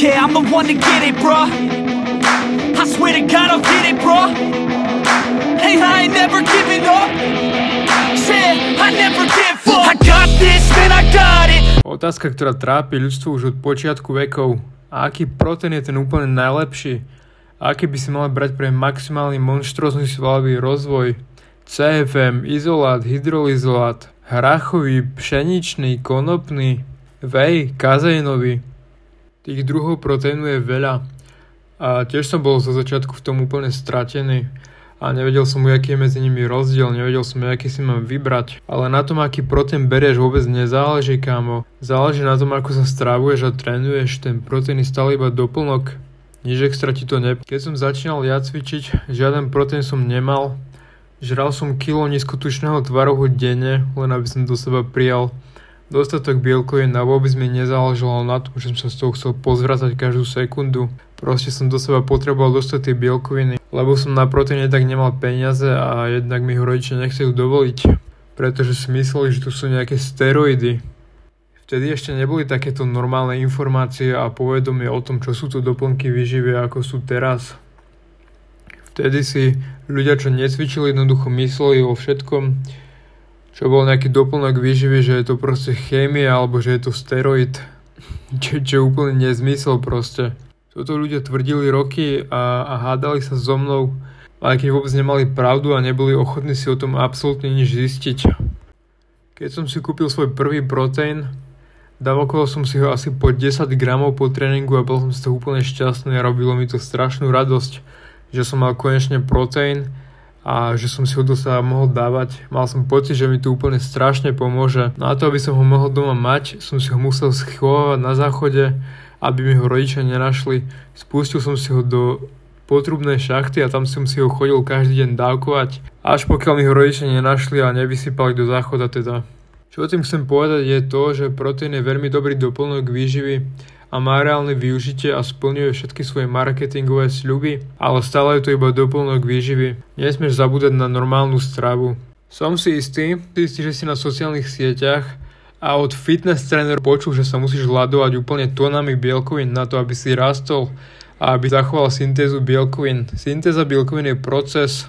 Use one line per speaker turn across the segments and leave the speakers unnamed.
Yeah, I'm the one to get it, bruh. I swear to God, I'll get it, bruh. Hey, I ain't never giving up. Yeah, I never give up. I got this, man, I got it.
Otázka, ktorá trápi ľudstvo už od počiatku vekov. A aký proteín je ten úplne najlepší? A aký by si mal brať pre maximálny monštrózny svalový rozvoj? CFM, izolát, hydrolizolát, hrachový, pšeničný, konopný, vej, kazénový. Tých druhov proteínu je veľa. A tiež som bol zo začiatku v tom úplne stratený. A nevedel som, aký je medzi nimi rozdiel, nevedel som, aký si mám vybrať. Ale na tom, aký proteín berieš, vôbec nezáleží, kámo. Záleží na tom, ako sa stravuješ a trénuješ. Ten proteín je stále iba doplnok nič extra ti to ne... Keď som začínal ja cvičiť, žiaden proteín som nemal. Žral som kilo neskutočného tvarohu denne, len aby som do seba prijal dostatok bielkovín a vôbec mi nezáležalo na tom, že som sa z toho chcel pozvracať každú sekundu. Proste som do seba potreboval dostať tie bielkoviny, lebo som na proteíne tak nemal peniaze a jednak mi ho rodičia nechceli dovoliť, pretože si mysleli, že tu sú nejaké steroidy. Vtedy ešte neboli takéto normálne informácie a povedomie o tom, čo sú to doplnky výživy, ako sú teraz. Vtedy si ľudia, čo necvičili, jednoducho mysleli o všetkom, čo bol nejaký doplnok výživy, že je to proste chémia alebo že je to steroid, čo, čo úplne nezmysel proste. Toto ľudia tvrdili roky a, a hádali sa so mnou, aj keď vôbec nemali pravdu a neboli ochotní si o tom absolútne nič zistiť. Keď som si kúpil svoj prvý proteín, Dávokol som si ho asi po 10 gramov po tréningu a bol som z toho úplne šťastný a robilo mi to strašnú radosť, že som mal konečne proteín a že som si ho dosa mohol dávať. Mal som pocit, že mi to úplne strašne pomôže. Na to, aby som ho mohol doma mať, som si ho musel schovávať na záchode, aby mi ho rodičia nenašli. Spustil som si ho do potrubnej šachty a tam som si ho chodil každý deň dávkovať, až pokiaľ mi ho rodičia nenašli a nevysypali do záchoda teda. Čo tým chcem povedať je to, že proteín je veľmi dobrý doplnok výživy a má reálne využitie a splňuje všetky svoje marketingové sľuby, ale stále je to iba doplnok výživy. Nesmieš zabúdať na normálnu stravu. Som si istý, istý, že si na sociálnych sieťach a od fitness tréner počul, že sa musíš hľadovať úplne tónami bielkovín na to, aby si rastol a aby zachoval syntézu bielkovín. Syntéza bielkovín je proces,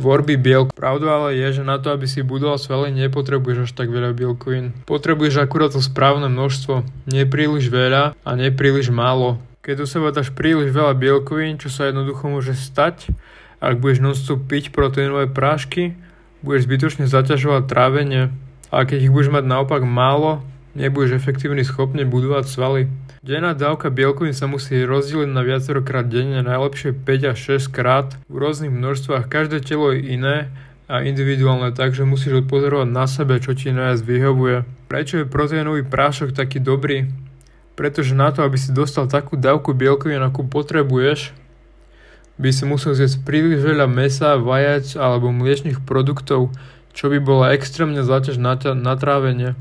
tvorby bielk. Pravda ale je, že na to, aby si budoval svaly, nepotrebuješ až tak veľa bielkovín. Potrebuješ akurát to správne množstvo, nepríliš veľa a nepríliš málo. Keď do seba dáš príliš veľa bielkovín, čo sa jednoducho môže stať, ak budeš non-stop piť proteínové prášky, budeš zbytočne zaťažovať trávenie a keď ich budeš mať naopak málo, nebudeš efektívny schopne budovať svaly. Denná dávka bielkovín sa musí rozdeliť na viacerokrát denne, najlepšie 5 až 6 krát v rôznych množstvách. Každé telo je iné a individuálne, takže musíš odpozorovať na sebe, čo ti najviac vyhovuje. Prečo je proteínový prášok taký dobrý? Pretože na to, aby si dostal takú dávku bielkovín, akú potrebuješ, by si musel zjesť príliš veľa mesa, vajec alebo mliečných produktov, čo by bola extrémne záťaž na, na trávenie.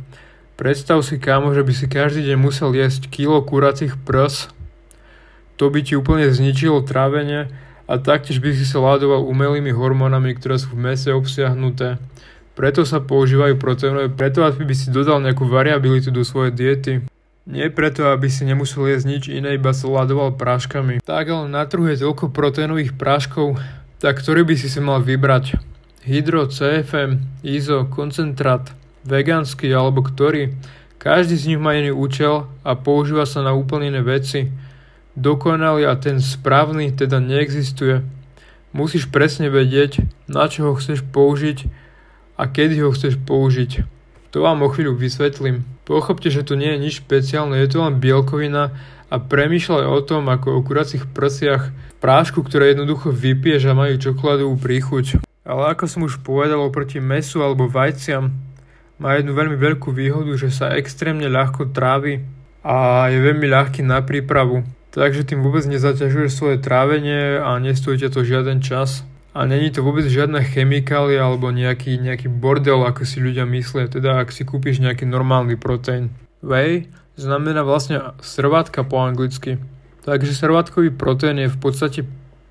Predstav si, kámo, že by si každý deň musel jesť kilo kuracích prs. To by ti úplne zničilo trávenie a taktiež by si sa ládoval umelými hormónami, ktoré sú v mese obsiahnuté. Preto sa používajú proteínové, preto aby by si dodal nejakú variabilitu do svojej diety. Nie preto, aby si nemusel jesť nič iné, iba sa ladoval práškami. Tak ale na trhu je toľko proteínových práškov, tak ktorý by si si mal vybrať? Hydro, CFM, ISO, koncentrát, vegánsky alebo ktorý. Každý z nich má iný účel a používa sa na úplne iné veci. Dokonalý a ten správny teda neexistuje. Musíš presne vedieť, na čo ho chceš použiť a kedy ho chceš použiť. To vám o chvíľu vysvetlím. Pochopte, že to nie je nič špeciálne, je to len bielkovina a premýšľaj o tom ako o kuracích prsiach prášku, ktoré jednoducho vypiješ a majú čokoládovú príchuť. Ale ako som už povedal oproti mesu alebo vajciam, má jednu veľmi veľkú výhodu, že sa extrémne ľahko trávi a je veľmi ľahký na prípravu. Takže tým vôbec nezaťažuješ svoje trávenie a nestojí to žiaden čas. A není to vôbec žiadne chemikálie alebo nejaký, nejaký bordel, ako si ľudia myslia, teda ak si kúpiš nejaký normálny proteín. Whey znamená vlastne srvátka po anglicky. Takže srvátkový proteín je v podstate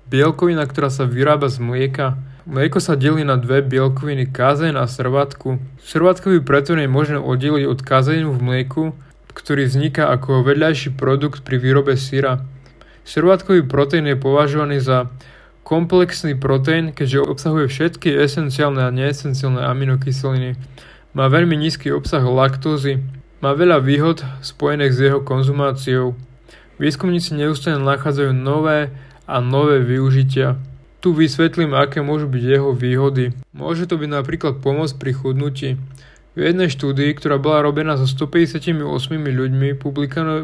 bielkovina, ktorá sa vyrába z mlieka Mlieko sa delí na dve bielkoviny, kazein a srvátku. Srvátkový preton je možné oddeliť od kazeínu v mlieku, ktorý vzniká ako vedľajší produkt pri výrobe syra. Servátkový proteín je považovaný za komplexný proteín, keďže obsahuje všetky esenciálne a neesenciálne aminokyseliny. Má veľmi nízky obsah laktózy, má veľa výhod spojených s jeho konzumáciou. Výskumníci neustále nachádzajú nové a nové využitia. Tu vysvetlím, aké môžu byť jeho výhody. Môže to byť napríklad pomoc pri chudnutí. V jednej štúdii, ktorá bola robená so 158 ľuďmi,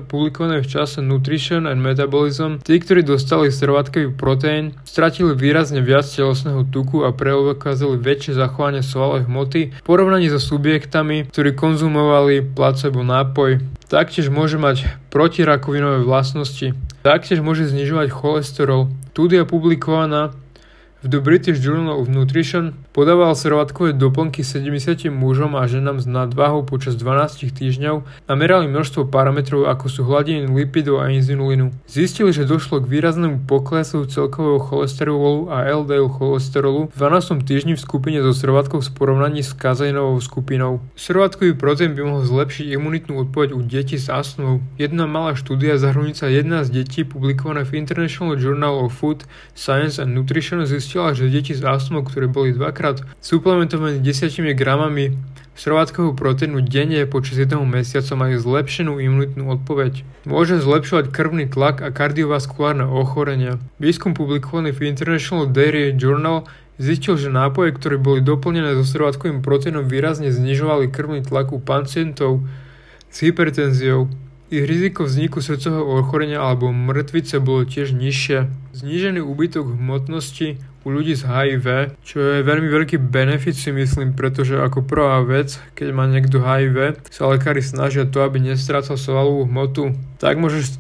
publikované v čase Nutrition and Metabolism, tí, ktorí dostali servátkový proteín, stratili výrazne viac telesného tuku a preukázali väčšie zachovanie svalovej hmoty v porovnaní so subjektami, ktorí konzumovali placebo nápoj. Taktiež môže mať protirakovinové vlastnosti. Taktiež môže znižovať cholesterol. Štúdia publikovaná v The British Journal of Nutrition podával servátkové doplnky 70 mužom a ženám s nadváhou počas 12 týždňov a merali množstvo parametrov ako sú hladiny lipidov a inzulínu. Zistili, že došlo k výraznému poklesu celkového cholesterolu a LDL cholesterolu v 12 týždni v skupine so servátkov v porovnaní s kazeinovou skupinou. Servátkový proteín by mohol zlepšiť imunitnú odpoveď u detí s astmou. Jedna malá štúdia zahrnúca jedna z detí publikovaná v International Journal of Food, Science and Nutrition zistila, zistila, že deti s astmou, ktoré boli dvakrát suplementované 10 gramami srvátkového proteínu denne počas jedného mesiaca majú zlepšenú imunitnú odpoveď. Môže zlepšovať krvný tlak a kardiovaskulárne ochorenia. Výskum publikovaný v International Dairy Journal zistil, že nápoje, ktoré boli doplnené so srvátkovým proteínom výrazne znižovali krvný tlak u pacientov s hypertenziou. Ich riziko vzniku srdcového ochorenia alebo mŕtvice bolo tiež nižšie. Znížený úbytok hmotnosti u ľudí s HIV, čo je veľmi veľký benefit si myslím, pretože ako prvá vec, keď má niekto HIV, sa lekári snažia to, aby nestrácal svalovú hmotu. Tak môžeš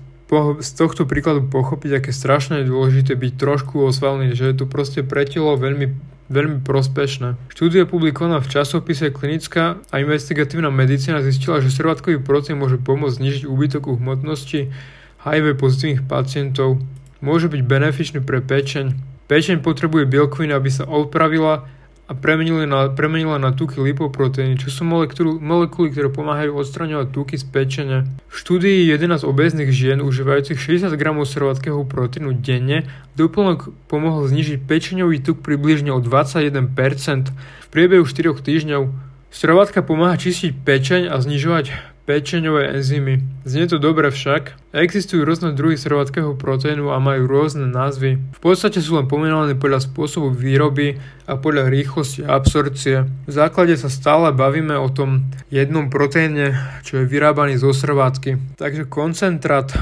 z tohto príkladu pochopiť, aké strašne je dôležité byť trošku osvalný, že je to proste pre telo veľmi veľmi prospešné. Štúdia publikovaná v časopise Klinická a investigatívna medicína zistila, že servátkový proteín môže pomôcť znižiť úbytok hmotnosti HIV pozitívnych pacientov. Môže byť benefičný pre pečeň, Pečeň potrebuje bielkoviny, aby sa opravila a premenila na, premenila na tuky lipoproteíny, čo sú molekuly, molekuly, ktoré pomáhajú odstraňovať tuky z pečenia. V štúdii 11 obezných žien užívajúcich 60 g servátkeho proteínu denne doplnok pomohol znižiť pečeňový tuk približne o 21% v priebehu 4 týždňov. Servátka pomáha čistiť pečeň a znižovať pečeňové enzymy. Znie to dobre však. Existujú rôzne druhy servátkeho proteínu a majú rôzne názvy. V podstate sú len pomenované podľa spôsobu výroby a podľa rýchlosti absorpcie. V základe sa stále bavíme o tom jednom proteíne, čo je vyrábaný zo servátky. Takže koncentrát,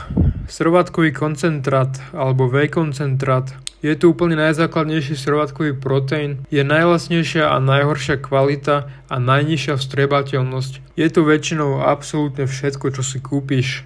servátkový koncentrát alebo V koncentrát je tu úplne najzákladnejší servátkový proteín, je najlasnejšia a najhoršia kvalita a najnižšia vstrebateľnosť. Je tu väčšinou absolútne všetko, čo si kúpiš.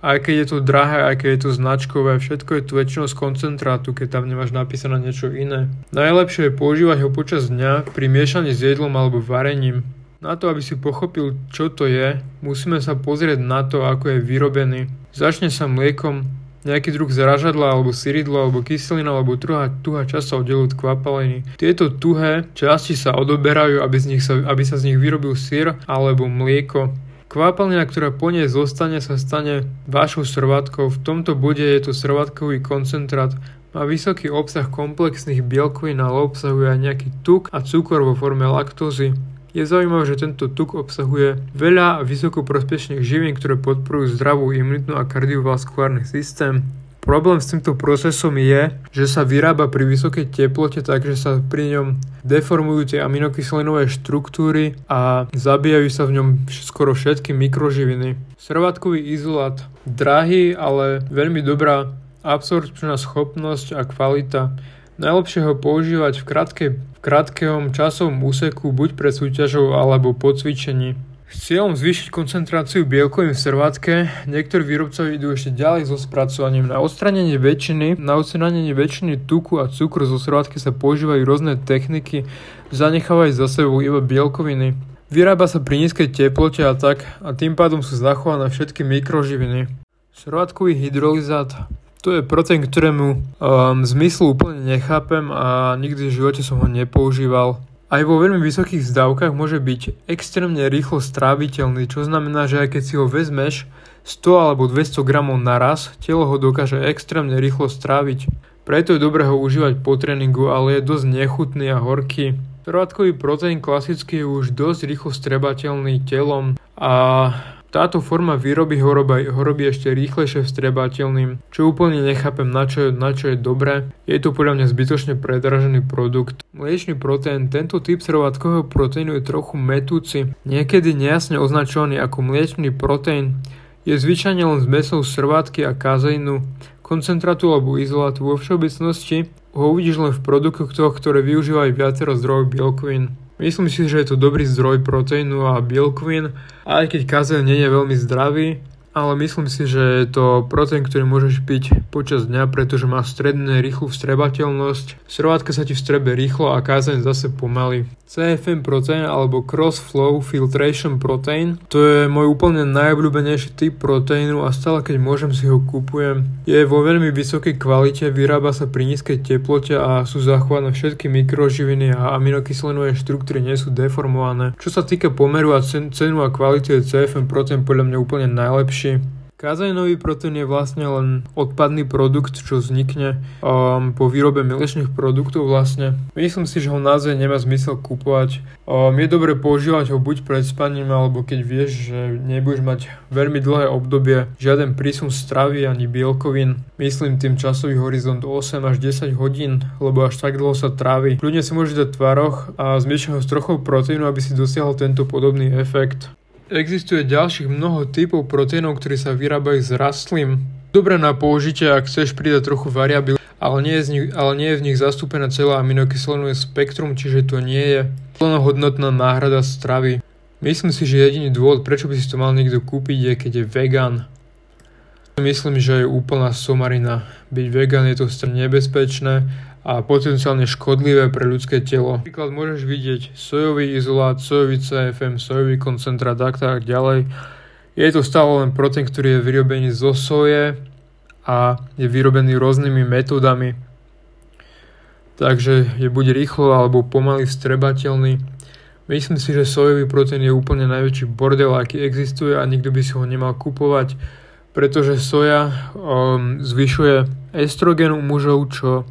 Aj keď je to drahé, aj keď je to značkové, všetko je tu väčšinou z koncentrátu, keď tam nemáš napísané niečo iné. Najlepšie je používať ho počas dňa pri miešaní s jedlom alebo varením. Na to, aby si pochopil, čo to je, musíme sa pozrieť na to, ako je vyrobený. Začne sa mliekom, nejaký druh zražadla alebo syridlo alebo kyselina alebo tuhá, tuhá časť sa oddelujú od kvapaliny. Tieto tuhé časti sa odoberajú, aby, z nich sa, aby sa z nich vyrobil syr alebo mlieko. Kvapalina, ktorá po nej zostane, sa stane vašou srvátkou. V tomto bode je to srvátkový koncentrát. Má vysoký obsah komplexných bielkovín, ale obsahuje aj nejaký tuk a cukor vo forme laktózy. Je zaujímavé, že tento tuk obsahuje veľa vysoko prospešných živín, ktoré podporujú zdravú imunitnú a kardiovaskulárny systém. Problém s týmto procesom je, že sa vyrába pri vysokej teplote, takže sa pri ňom deformujú tie aminokyselinové štruktúry a zabíjajú sa v ňom skoro všetky mikroživiny. Servátkový izolát drahý, ale veľmi dobrá absorpčná schopnosť a kvalita. Najlepšie ho používať v, krátkej, v krátkom časovom úseku buď pred súťažou alebo po cvičení. S cieľom zvýšiť koncentráciu bielkovín v servátke, niektorí výrobcovia idú ešte ďalej so spracovaním. Na odstranenie väčšiny, na odstranenie väčšiny tuku a cukru zo servátky sa používajú rôzne techniky, zanechávajú za sebou iba bielkoviny. Vyrába sa pri nízkej teplote a tak a tým pádom sú zachované všetky mikroživiny. Servátkový hydrolizát to je proteín, ktorému um, zmyslu úplne nechápem a nikdy v živote som ho nepoužíval. Aj vo veľmi vysokých zdávkach môže byť extrémne rýchlo stráviteľný, čo znamená, že aj keď si ho vezmeš 100 alebo 200 gramov naraz, telo ho dokáže extrémne rýchlo stráviť. Preto je dobré ho užívať po tréningu, ale je dosť nechutný a horký. Trvátkový proteín klasický je už dosť rýchlo strebateľný telom a táto forma výroby ho robí, ešte rýchlejšie vstrebateľným, čo úplne nechápem na čo, na čo je dobré. Je to podľa mňa zbytočne predražený produkt. Mliečný proteín, tento typ srvátkového proteínu je trochu metúci, niekedy nejasne označovaný ako mliečný proteín. Je zvyčajne len zmesou srvátky a kazeínu, koncentrátu alebo izolátu. Vo všeobecnosti ho uvidíš len v produktoch, ktoré využívajú viacero zdrojov bielkovín. Myslím si, že je to dobrý zdroj proteínu a bielkovín, aj keď kazeň nie je veľmi zdravý, ale myslím si, že je to proteín, ktorý môžeš piť počas dňa, pretože má stredne rýchlu vstrebateľnosť. Srvátka sa ti vstrebe rýchlo a kázeň zase pomaly. CFM protein alebo Cross Flow Filtration Protein. To je môj úplne najobľúbenejší typ proteínu a stále keď môžem si ho kúpujem. Je vo veľmi vysokej kvalite, vyrába sa pri nízkej teplote a sú zachované všetky mikroživiny a aminokyslinové štruktúry nie sú deformované. Čo sa týka pomeru a cenu a kvality je CFM protein podľa mňa úplne najlepší. Kazajnový proteín je vlastne len odpadný produkt, čo vznikne um, po výrobe mliečných produktov vlastne. Myslím si, že ho naozaj nemá zmysel kúpovať. Um, je dobre používať ho buď pred spaním, alebo keď vieš, že nebudeš mať veľmi dlhé obdobie, žiaden prísun stravy ani bielkovín. Myslím tým časový horizont 8 až 10 hodín, lebo až tak dlho sa trávi. Ľudia si môžete dať tvaroch a zmiešať ho s trochou proteínu, aby si dosiahol tento podobný efekt. Existuje ďalších mnoho typov proteínov, ktoré sa vyrábajú z rastlín. Dobré na použitie, ak chceš pridať trochu variabil, ale nie je, z nich, ale nie je v nich zastúpené celé aminokyslinové spektrum, čiže to nie je plnohodnotná náhrada stravy. Myslím si, že jediný dôvod, prečo by si to mal niekto kúpiť, je keď je vegan. Myslím, že je úplná somarina. Byť vegan je to nebezpečné a potenciálne škodlivé pre ľudské telo. Napríklad môžeš vidieť sojový izolát, sojový CFM, sojový koncentrát a tak ďalej. Je to stále len proteín, ktorý je vyrobený zo soje a je vyrobený rôznymi metódami. Takže je buď rýchlo alebo pomaly vstrebateľný. Myslím si, že sojový proteín je úplne najväčší bordel, aký existuje a nikto by si ho nemal kupovať, pretože soja um, zvyšuje estrogen u mužov, čo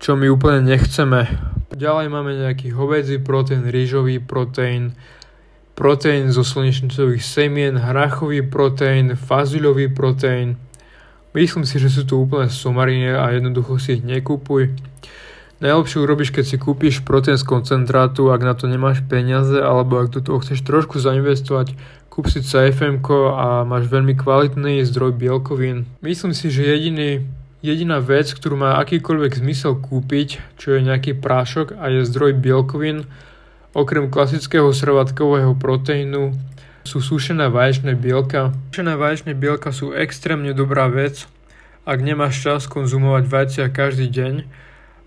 čo my úplne nechceme. Ďalej máme nejaký hovedzí proteín, rýžový proteín, proteín zo slnečnicových semien, hrachový proteín, fazulový proteín. Myslím si, že sú to úplne somarine a jednoducho si ich nekúpuj. Najlepšie urobíš, keď si kúpiš proteín z koncentrátu, ak na to nemáš peniaze, alebo ak do toho chceš trošku zainvestovať, kúp si CFM a máš veľmi kvalitný zdroj bielkovín. Myslím si, že jediný Jediná vec, ktorú má akýkoľvek zmysel kúpiť, čo je nejaký prášok a je zdroj bielkovín, okrem klasického srvatkového proteínu, sú sušené vaječné bielka. Sušené vaječné bielka sú extrémne dobrá vec, ak nemáš čas konzumovať vajcia každý deň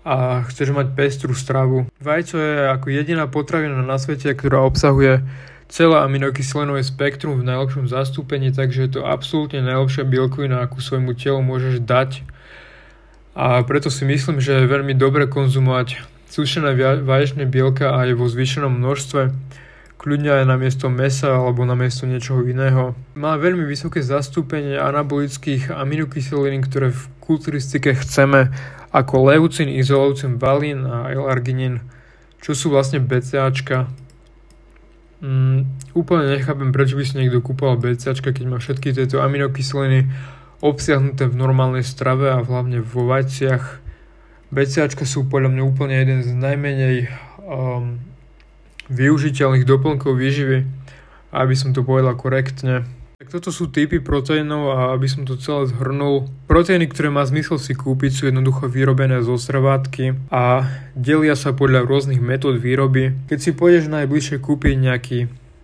a chceš mať pestrú stravu. Vajco je ako jediná potravina na svete, ktorá obsahuje celé aminokyslinové spektrum v najlepšom zastúpení, takže je to absolútne najlepšia bielkovina, akú svojmu telu môžeš dať a preto si myslím, že je veľmi dobre konzumovať sušené vaječné bielka aj vo zvýšenom množstve, kľudne aj na miesto mesa alebo na miesto niečoho iného. Má veľmi vysoké zastúpenie anabolických aminokyselín, ktoré v kulturistike chceme ako leucin, izoleucin, valín a L-arginin, čo sú vlastne BCAčka. Mm, úplne nechápem, prečo by si niekto kúpal BCAčka, keď má všetky tieto aminokyseliny obsiahnuté v normálnej strave a hlavne vo vajciach. BCAčka sú podľa mňa úplne jeden z najmenej um, využiteľných doplnkov výživy, aby som to povedal korektne. Tak toto sú typy proteínov a aby som to celé zhrnul. Proteíny, ktoré má zmysel si kúpiť, sú jednoducho vyrobené zo srvátky a delia sa podľa rôznych metód výroby. Keď si pôjdeš najbližšie kúpiť nejaký,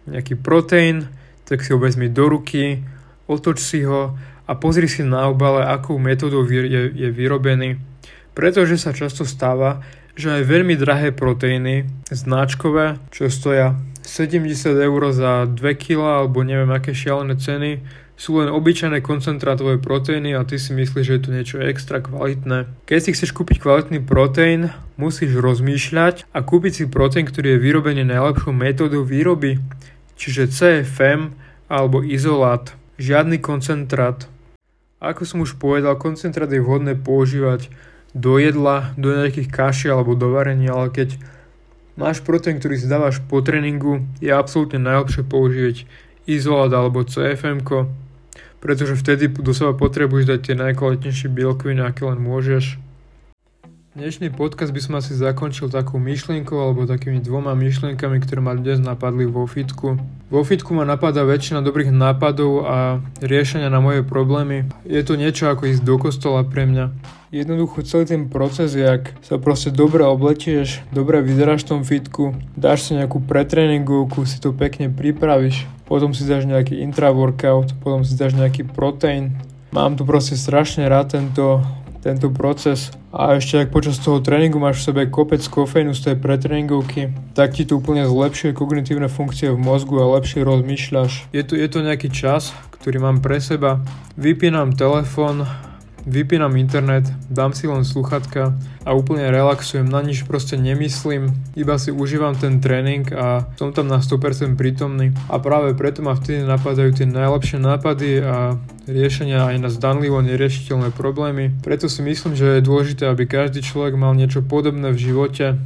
nejaký proteín, tak si ho vezmi do ruky, otoč si ho a pozri si na obale, akou metodou je, je vyrobený. Pretože sa často stáva, že aj veľmi drahé proteíny, značkové, čo stoja 70 eur za 2 kg alebo neviem aké šialené ceny, sú len obyčajné koncentrátové proteíny a ty si myslíš, že je to niečo extra kvalitné. Keď si chceš kúpiť kvalitný proteín, musíš rozmýšľať a kúpiť si proteín, ktorý je vyrobený najlepšou metódou výroby, čiže CFM alebo izolát, žiadny koncentrát. Ako som už povedal, koncentrát je vhodné používať do jedla, do nejakých kaši alebo do varenia, ale keď máš proteín, ktorý si dávaš po tréningu, je absolútne najlepšie používať izolát alebo CFM, pretože vtedy do seba potrebuješ dať tie najkvalitnejšie bielkoviny, aké len môžeš. Dnešný podcast by som asi zakončil takou myšlienkou alebo takými dvoma myšlienkami, ktoré ma dnes napadli vo fitku. Vo fitku ma napadá väčšina dobrých nápadov a riešenia na moje problémy. Je to niečo ako ísť do kostola pre mňa. Jednoducho celý ten proces je, ak sa proste dobre obletieš, dobre vyzeráš v tom fitku, dáš si nejakú pretréningovku, si to pekne pripravíš, potom si dáš nejaký intra-workout, potom si dáš nejaký proteín. Mám tu proste strašne rád tento tento proces. A ešte ak počas toho tréningu máš v sebe kopec kofeínu z tej pretréningovky, tak ti to úplne zlepšuje kognitívne funkcie v mozgu a lepšie rozmýšľaš. Je to, je to nejaký čas, ktorý mám pre seba. Vypínam telefón, vypínam internet, dám si len sluchatka a úplne relaxujem, na nič proste nemyslím, iba si užívam ten tréning a som tam na 100% prítomný. A práve preto ma vtedy napadajú tie najlepšie nápady a riešenia aj na zdanlivo neriešiteľné problémy. Preto si myslím, že je dôležité, aby každý človek mal niečo podobné v živote,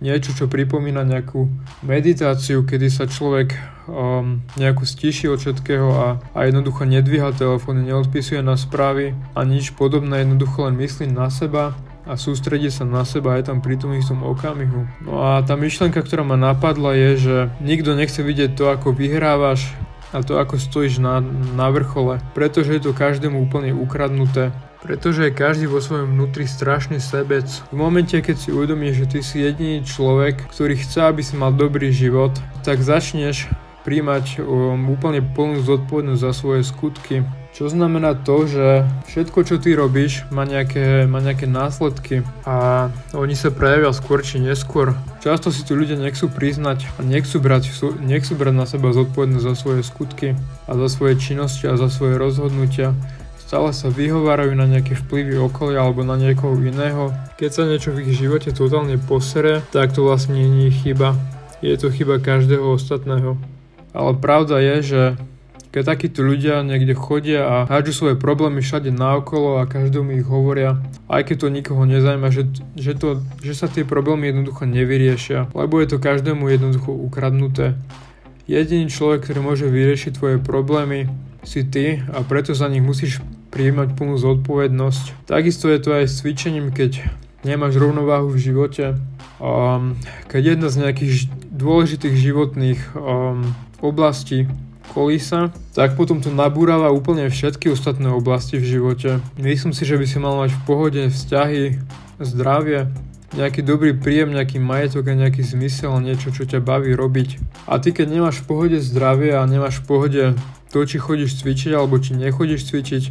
niečo, čo pripomína nejakú meditáciu, kedy sa človek um, nejako stíši od všetkého a, a jednoducho nedvíha telefóny, neodpisuje na správy a nič podobné, jednoducho len myslí na seba a sústredí sa na seba aj tam v tom okamihu. No a tá myšlenka, ktorá ma napadla je, že nikto nechce vidieť to, ako vyhrávaš a to, ako stojíš na, na vrchole, pretože je to každému úplne ukradnuté pretože je každý vo svojom vnútri strašný sebec. V momente, keď si uvedomíš, že ty si jediný človek, ktorý chce, aby si mal dobrý život, tak začneš príjmať um, úplne plnú zodpovednosť za svoje skutky. Čo znamená to, že všetko, čo ty robíš, má nejaké, má nejaké následky a oni sa prejavia skôr či neskôr. Často si tu ľudia nechcú priznať a nechcú brať, nechcú brať na seba zodpovednosť za svoje skutky a za svoje činnosti a za svoje rozhodnutia stále sa vyhovárajú na nejaké vplyvy okolia alebo na niekoho iného. Keď sa niečo v ich živote totálne posere, tak to vlastne nie je chyba. Je to chyba každého ostatného. Ale pravda je, že keď takíto ľudia niekde chodia a hádžu svoje problémy všade naokolo a každomu ich hovoria, aj keď to nikoho nezaujíma, že, že, to, že sa tie problémy jednoducho nevyriešia, lebo je to každému jednoducho ukradnuté. Jediný človek, ktorý môže vyriešiť tvoje problémy, si ty a preto za nich musíš prijímať plnú zodpovednosť. Takisto je to aj s cvičením, keď nemáš rovnováhu v živote. Um, keď jedna z nejakých dôležitých životných um, oblastí kolísa, tak potom to nabúrava úplne všetky ostatné oblasti v živote. Myslím si, že by si mal mať v pohode vzťahy, zdravie, nejaký dobrý príjem, nejaký majetok a nejaký zmysel, niečo, čo ťa baví robiť. A ty keď nemáš v pohode zdravie a nemáš v pohode to, či chodíš cvičiť alebo či nechodíš cvičiť,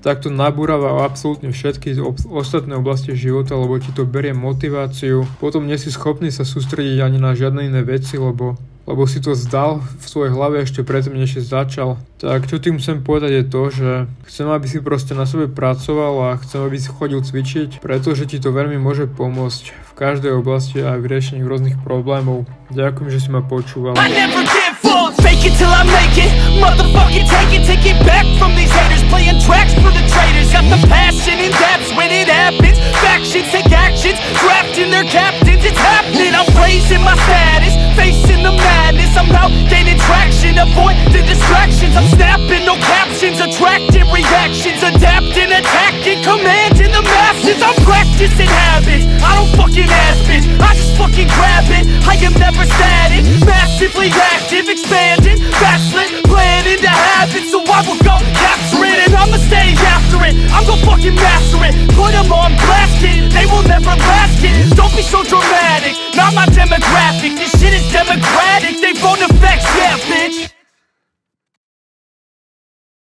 tak to nabúrava absolútne všetky ostatné oblasti života, lebo ti to berie motiváciu. Potom nie si schopný sa sústrediť ani na žiadne iné veci, lebo lebo si to zdal v svojej hlave ešte predtým, než si začal. Tak čo tým chcem povedať je to, že chcem, aby si proste na sebe pracoval a chcem, aby si chodil cvičiť, pretože ti to veľmi môže pomôcť v každej oblasti a v riešení rôznych problémov. Ďakujem, že si ma počúval. Fake it till I make it. Motherfucking take it Take it back from these haters. Playing tracks for the traitors. Got the passion in depths when it happens. Factions take actions. Drafting their captains. It's happening. I'm raising my status. Facing the madness. I'm out gaining traction. Avoid the distractions. I'm snapping. No captions. Attracting reactions. Adapting, attacking. Commanding the masses I'm practicing habits I don't fucking ask bitch. I just fucking grab it. I am never static. Massively active Expanding Backslid, playing into habits So I will go capture it. And I'ma stay after it. I'm gonna fucking master it. Put them on blast, kid. They will never last, kid. Don't be so dramatic. Not my demographic. This shit is democratic. They phone effects, yeah, bitch